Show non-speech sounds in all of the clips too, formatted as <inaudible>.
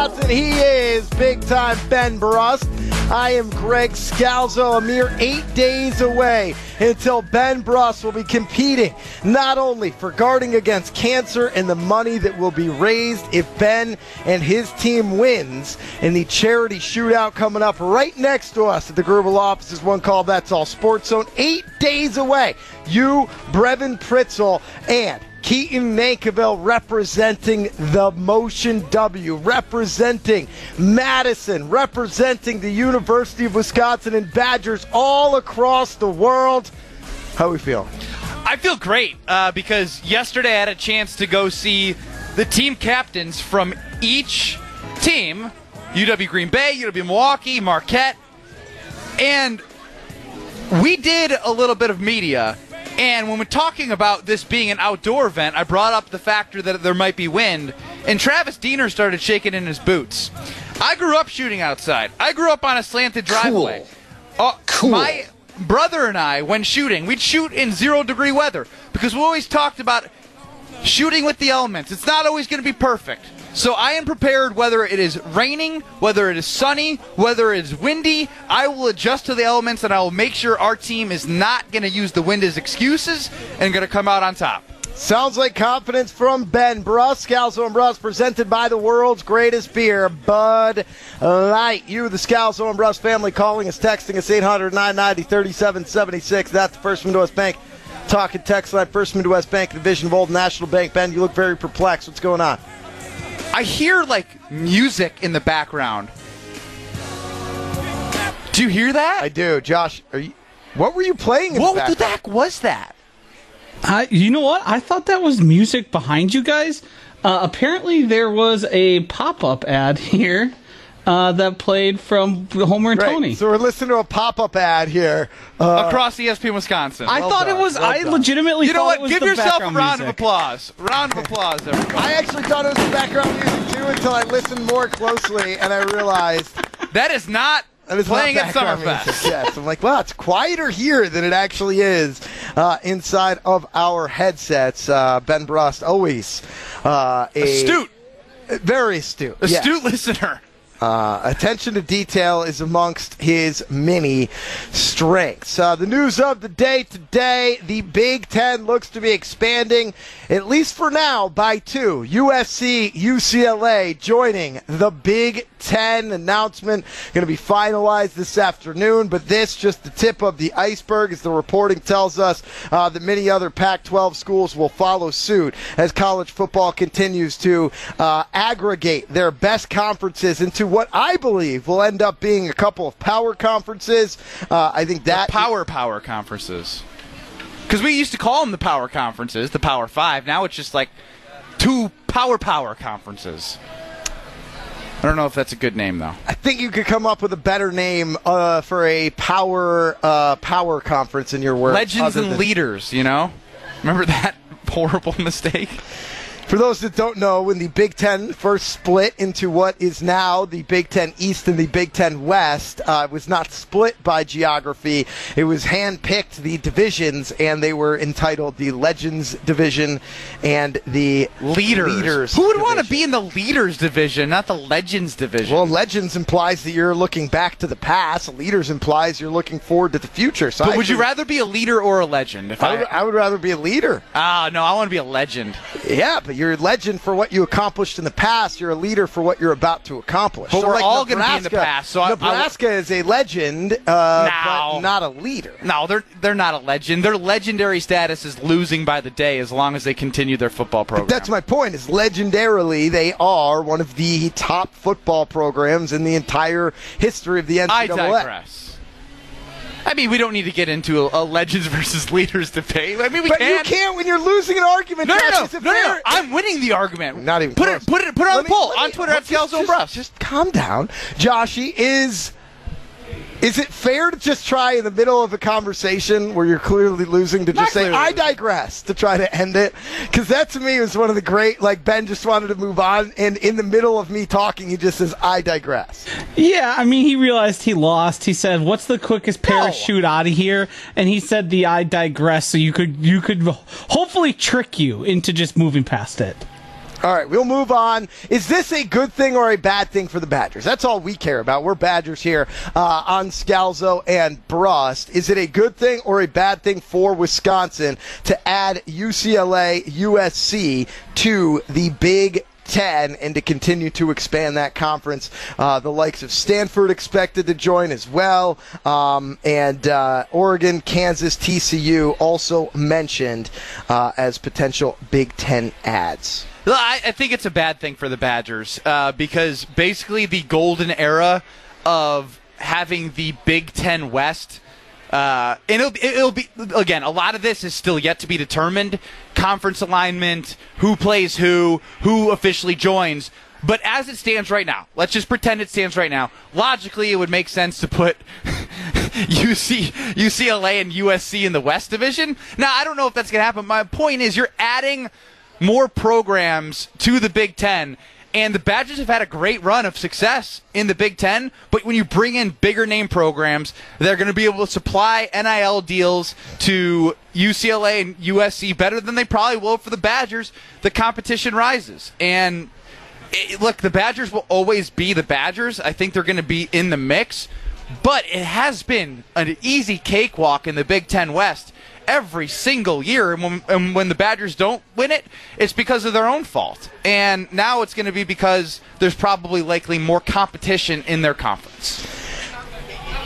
Wisconsin. He is big time Ben Brust. I am Greg Scalzo, a mere eight days away until Ben Brust will be competing not only for guarding against cancer and the money that will be raised if Ben and his team wins in the charity shootout coming up right next to us at the Gruber offices. One call, that's all. Sports Zone, eight days away. You, Brevin Pritzl, and Keaton Nankivil representing the Motion W, representing Madison, representing the University of Wisconsin and Badgers all across the world. How we feel? I feel great uh, because yesterday I had a chance to go see the team captains from each team UW Green Bay, UW Milwaukee, Marquette, and we did a little bit of media and when we're talking about this being an outdoor event, I brought up the factor that there might be wind, and Travis Diener started shaking in his boots. I grew up shooting outside. I grew up on a slanted driveway. Cool. Uh, cool. My brother and I, when shooting, we'd shoot in zero degree weather because we always talked about shooting with the elements. It's not always going to be perfect. So I am prepared whether it is raining, whether it is sunny, whether it is windy. I will adjust to the elements and I will make sure our team is not going to use the wind as excuses and going to come out on top. Sounds like confidence from Ben Brust. Scalzo and Brust presented by the world's greatest beer, Bud Light. You, the Scalzo and Bruss family, calling us, texting us 800 990 3776. That's the First Midwest Bank talking text line. First Midwest Bank, division of Old National Bank. Ben, you look very perplexed. What's going on? I hear like music in the background. Do you hear that? I do. Josh, you, what were you playing what the, the heck was that? Uh, you know what? I thought that was music behind you guys. Uh, apparently, there was a pop up ad <laughs> here uh, that played from Homer and Tony. So we're listening to a pop-up ad here uh, across ESPN Wisconsin. I well thought done. it was. Well I done. legitimately. You know what? Give yourself a round music. of applause. Round of <laughs> applause, everybody. I actually thought it was background music too until I listened more closely and I realized <laughs> that is not playing at Summerfest. Yes, I'm like, wow, it's quieter here than it actually is uh, inside of our headsets. Uh, ben Brust, always uh, a, astute, very astute, astute yes. listener. Uh, attention to detail is amongst his many strengths. Uh, the news of the day today the Big Ten looks to be expanding, at least for now, by two. USC, UCLA joining the Big 10 announcement going to be finalized this afternoon, but this just the tip of the iceberg as the reporting tells us uh, that many other Pac 12 schools will follow suit as college football continues to uh, aggregate their best conferences into what I believe will end up being a couple of power conferences. Uh, I think that. The power, power conferences. Because we used to call them the power conferences, the power five. Now it's just like two power, power conferences. I don't know if that's a good name though. I think you could come up with a better name uh, for a power uh, power conference in your words. Legends and than- leaders, you know. Remember that <laughs> horrible mistake? For those that don't know, when the Big Ten first split into what is now the Big Ten East and the Big Ten West, uh, it was not split by geography. It was handpicked the divisions, and they were entitled the Legends Division and the Leaders. leaders Who would division. want to be in the Leaders Division, not the Legends Division? Well, Legends implies that you're looking back to the past. Leaders implies you're looking forward to the future. So but I would you rather be a leader or a legend? If I would, I would rather be a leader. Ah, no, I want to be a legend. Yeah, but you're a legend for what you accomplished in the past. You're a leader for what you're about to accomplish. But So, we're like, all gonna be in the Nebraska- past, so I- I- Nebraska is a legend, uh, No. but not a leader. No, they're they're not a legend. Their legendary status is losing by the day as long as they continue their football program. That's my point. Is legendarily they are one of the top football programs in the entire history of the NCAA. I digress. I mean, we don't need to get into a, a legends versus leaders debate. I mean, we can't But can. you can't when you're losing an argument. No, no, no, no, no. I'm winning the argument. Not even put close. it, put it, put it on Let the me- poll on me- Twitter at just- Scalzo and just- Brust. Just calm down, Joshy. Is is it fair to just try in the middle of a conversation where you're clearly losing to Not just say clearly "I digress" to try to end it? Because that to me was one of the great. Like Ben just wanted to move on, and in the middle of me talking, he just says "I digress." Yeah, I mean, he realized he lost. He said, "What's the quickest parachute out of here?" And he said, "The I digress." So you could you could hopefully trick you into just moving past it. All right, we'll move on. Is this a good thing or a bad thing for the Badgers? That's all we care about. We're Badgers here uh, on Scalzo and Brust. Is it a good thing or a bad thing for Wisconsin to add UCLA, USC to the Big 10 and to continue to expand that conference. Uh, the likes of Stanford expected to join as well. Um, and uh, Oregon, Kansas, TCU also mentioned uh, as potential Big 10 ads. I, I think it's a bad thing for the Badgers uh, because basically the golden era of having the Big Ten West. Uh, and it'll, it'll be again. A lot of this is still yet to be determined. Conference alignment, who plays who, who officially joins. But as it stands right now, let's just pretend it stands right now. Logically, it would make sense to put <laughs> UC, UCLA and USC in the West Division. Now, I don't know if that's going to happen. My point is, you're adding more programs to the Big Ten. And the Badgers have had a great run of success in the Big Ten, but when you bring in bigger name programs, they're going to be able to supply NIL deals to UCLA and USC better than they probably will for the Badgers. The competition rises. And it, look, the Badgers will always be the Badgers. I think they're going to be in the mix, but it has been an easy cakewalk in the Big Ten West every single year. And when, and when, the Badgers don't win it, it's because of their own fault. And now it's going to be because there's probably likely more competition in their conference.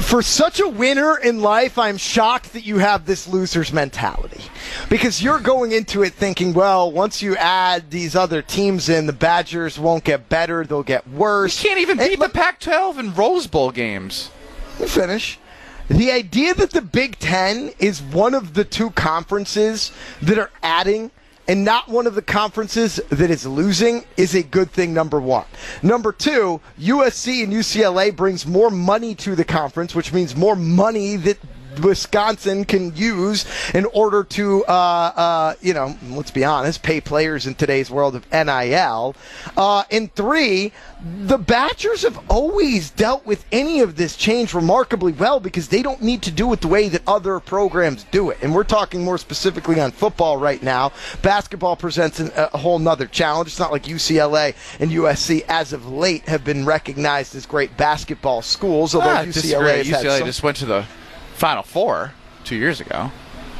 For such a winner in life, I'm shocked that you have this loser's mentality. Because you're going into it thinking, well, once you add these other teams in, the Badgers won't get better, they'll get worse. You can't even beat and, the Pac 12 in Rose Bowl games. You Finish. The idea that the Big Ten is one of the two conferences that are adding and not one of the conferences that is losing is a good thing number one. Number two usc and ucla brings more money to the conference which means more money that Wisconsin can use in order to, uh, uh, you know, let's be honest, pay players in today's world of NIL. Uh, and three, the Badgers have always dealt with any of this change remarkably well because they don't need to do it the way that other programs do it. And we're talking more specifically on football right now. Basketball presents an, a whole nother challenge. It's not like UCLA and USC, as of late, have been recognized as great basketball schools, although ah, UCLA, UCLA just went to the Final Four two years ago.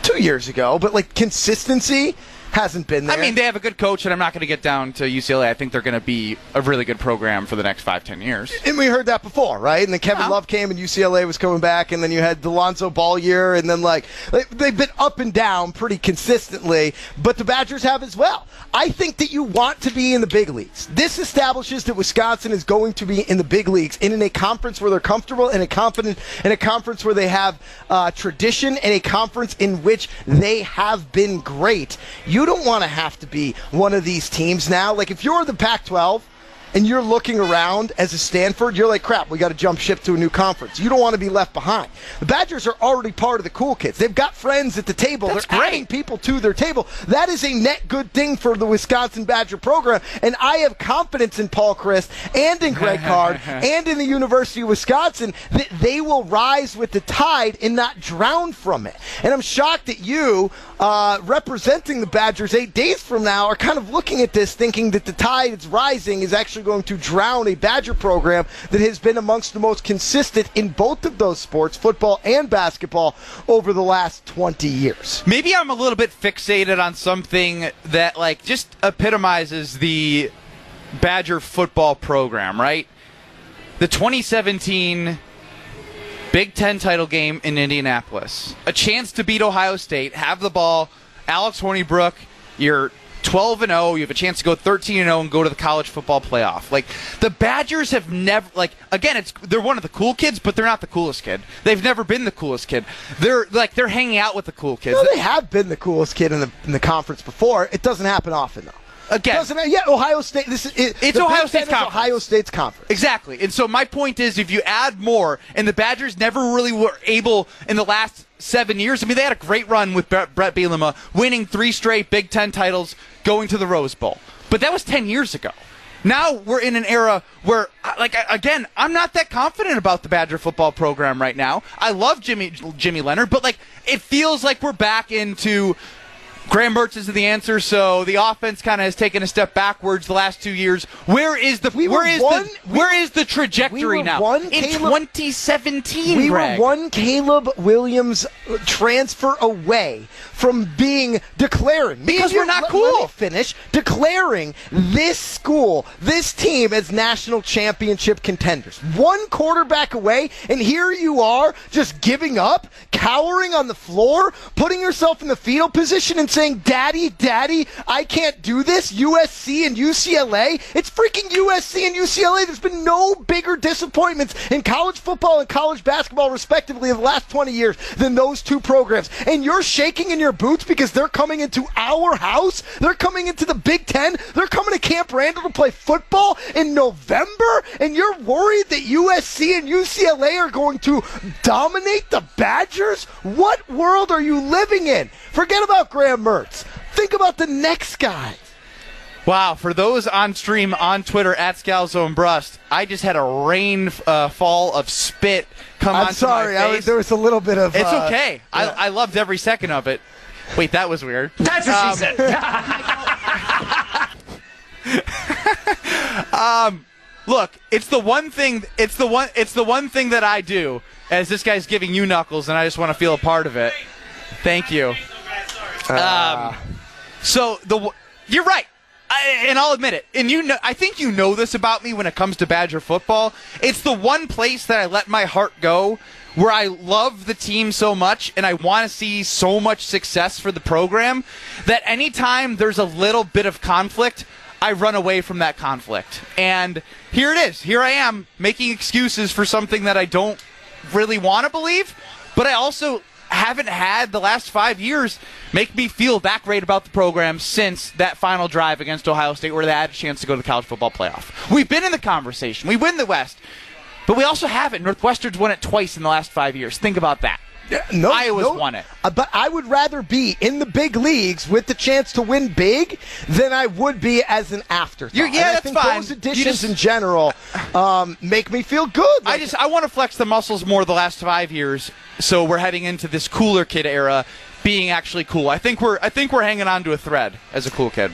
Two years ago, but like consistency hasn't been there. I mean, they have a good coach, and I'm not going to get down to UCLA. I think they're going to be a really good program for the next five, ten years. And we heard that before, right? And then Kevin yeah. Love came, and UCLA was coming back, and then you had Delonzo Ball year, and then like they've been up and down pretty consistently. But the Badgers have as well. I think that you want to be in the big leagues. This establishes that Wisconsin is going to be in the big leagues and in a conference where they're comfortable, and a confident, in a conference where they have uh, tradition, and a conference in which they have been great. You don't want to have to be one of these teams now. Like if you're the Pac 12, and you're looking around as a Stanford, you're like, crap, we got to jump ship to a new conference. You don't want to be left behind. The Badgers are already part of the cool kids. They've got friends at the table. That's They're great. adding people to their table. That is a net good thing for the Wisconsin Badger program. And I have confidence in Paul Chryst and in Greg <laughs> Gard and in the University of Wisconsin that they will rise with the tide and not drown from it. And I'm shocked that you, uh, representing the Badgers eight days from now, are kind of looking at this thinking that the tide is rising is actually going to drown a Badger program that has been amongst the most consistent in both of those sports, football and basketball, over the last 20 years. Maybe I'm a little bit fixated on something that, like, just epitomizes the Badger football program, right? The 2017 Big Ten title game in Indianapolis. A chance to beat Ohio State, have the ball. Alex Hornibrook, you're 12 and 0. You have a chance to go 13 and 0 and go to the college football playoff. Like the Badgers have never like again, it's they're one of the cool kids, but they're not the coolest kid. They've never been the coolest kid. They're like they're hanging out with the cool kids. No, they have been the coolest kid in the in the conference before. It doesn't happen often though. Again, doesn't yeah, Ohio State. This is it, it's Ohio State's conference. Ohio State's conference. Exactly, and so my point is, if you add more, and the Badgers never really were able in the last seven years. I mean, they had a great run with Brett Bielema, winning three straight Big Ten titles, going to the Rose Bowl. But that was ten years ago. Now we're in an era where, like, again, I'm not that confident about the Badger football program right now. I love Jimmy Jimmy Leonhard, but like, it feels like we're back into Graham Mertz is the answer. So the offense kind of has taken a step backwards the last two years. Where is the We where is one- the we- where is the trajectory we were now? one, in Caleb- 2017, We Greg. were one Caleb Williams uh, transfer away from being declaring Because we're not let- cool. Let finish declaring this school, this team as national championship contenders. One quarterback away, and here you are just giving up, cowering on the floor, putting yourself in the fetal position, and saying, "Daddy, Daddy, I can't do this." USC and UCLA. It's freaking USC and UCLA. There's been no bigger disappointments in college football and college basketball, respectively, in the last 20 years than those two programs. And you're shaking in your boots because they're coming into our house. They're coming into the Big Ten. They're coming to Camp Randall to play football in November. And you're worried that USC and UCLA are going to dominate the Badgers? What world are you living in? Forget about Graham Mertz. Think about the next guy. Wow, for those on stream on Twitter at Scalzo and Brust, I just had a rain uh, fall of spit come on. I'm onto sorry. my I face. was, there was a little bit of. it's uh, okay. yeah. I, I loved every second of it. Wait, that was weird. That's what she said. <laughs> Look, it's the one thing. It's the one. It's the one thing that I do. As this guy's giving you knuckles, and I just want to feel a part of it. Thank you. Um, so the you're right, I, and I'll admit it. And you know, I think you know this about me when it comes to Badger football. It's the one place that I let my heart go, where I love the team so much, and I want to see so much success for the program. That anytime there's a little bit of conflict, I run away from that conflict. And here it is. Here I am making excuses for something that I don't really want to believe, but I also haven't had the last five years make me feel that great about the program since that final drive against Ohio State where they had a chance to go to the college football playoff. We've been in the conversation. We win the West, but we also haven't. Northwestern's won it twice in the last five years. Think about that. No, Iowa's no, won it. uh, But I would rather be in the big leagues with the chance to win big than I would be as an afterthought. You're- yeah, And I that's think fine. those additions just- in general um, make me feel good. I just I want to flex the muscles more the last five years, so we're heading into this cooler kid era, being actually cool. I think we're I think we're hanging on to a thread as a cool kid.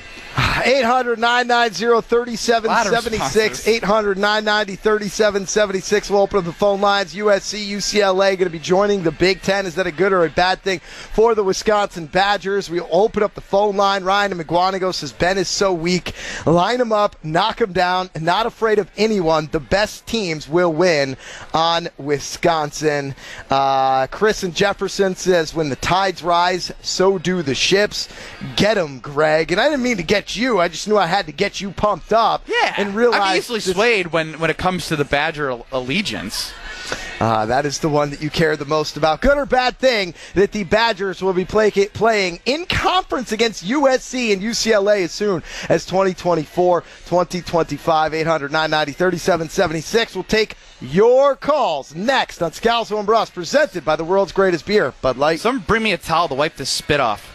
800 990 Lot of 3776. responses. 800 990 3776. We'll open up the phone lines. USC, UCLA going to be joining the Big Ten. Is that a good or a bad thing for the Wisconsin Badgers? We'll open up the phone line. Ryan and Mukwonago says Ben is so weak. Line him up, knock him down, not afraid of anyone. The best teams will win on Wisconsin. Uh, Chris and Jefferson says when the tides rise, so do the ships. Get them, Greg. And I didn't mean to get you. I just knew I had to get you pumped up. Yeah, And realize I'm easily this- swayed when when it comes to the Badger allegiance. Ah, that is the one that you care the most about. Good or bad thing that the Badgers will be play- playing in conference against USC and UCLA as soon as 2024, 2025, 800 990 3776. We'll take your calls next on Scalzo and Brust, presented by the world's greatest beer, Bud Light. Some bring me a towel to wipe this spit off.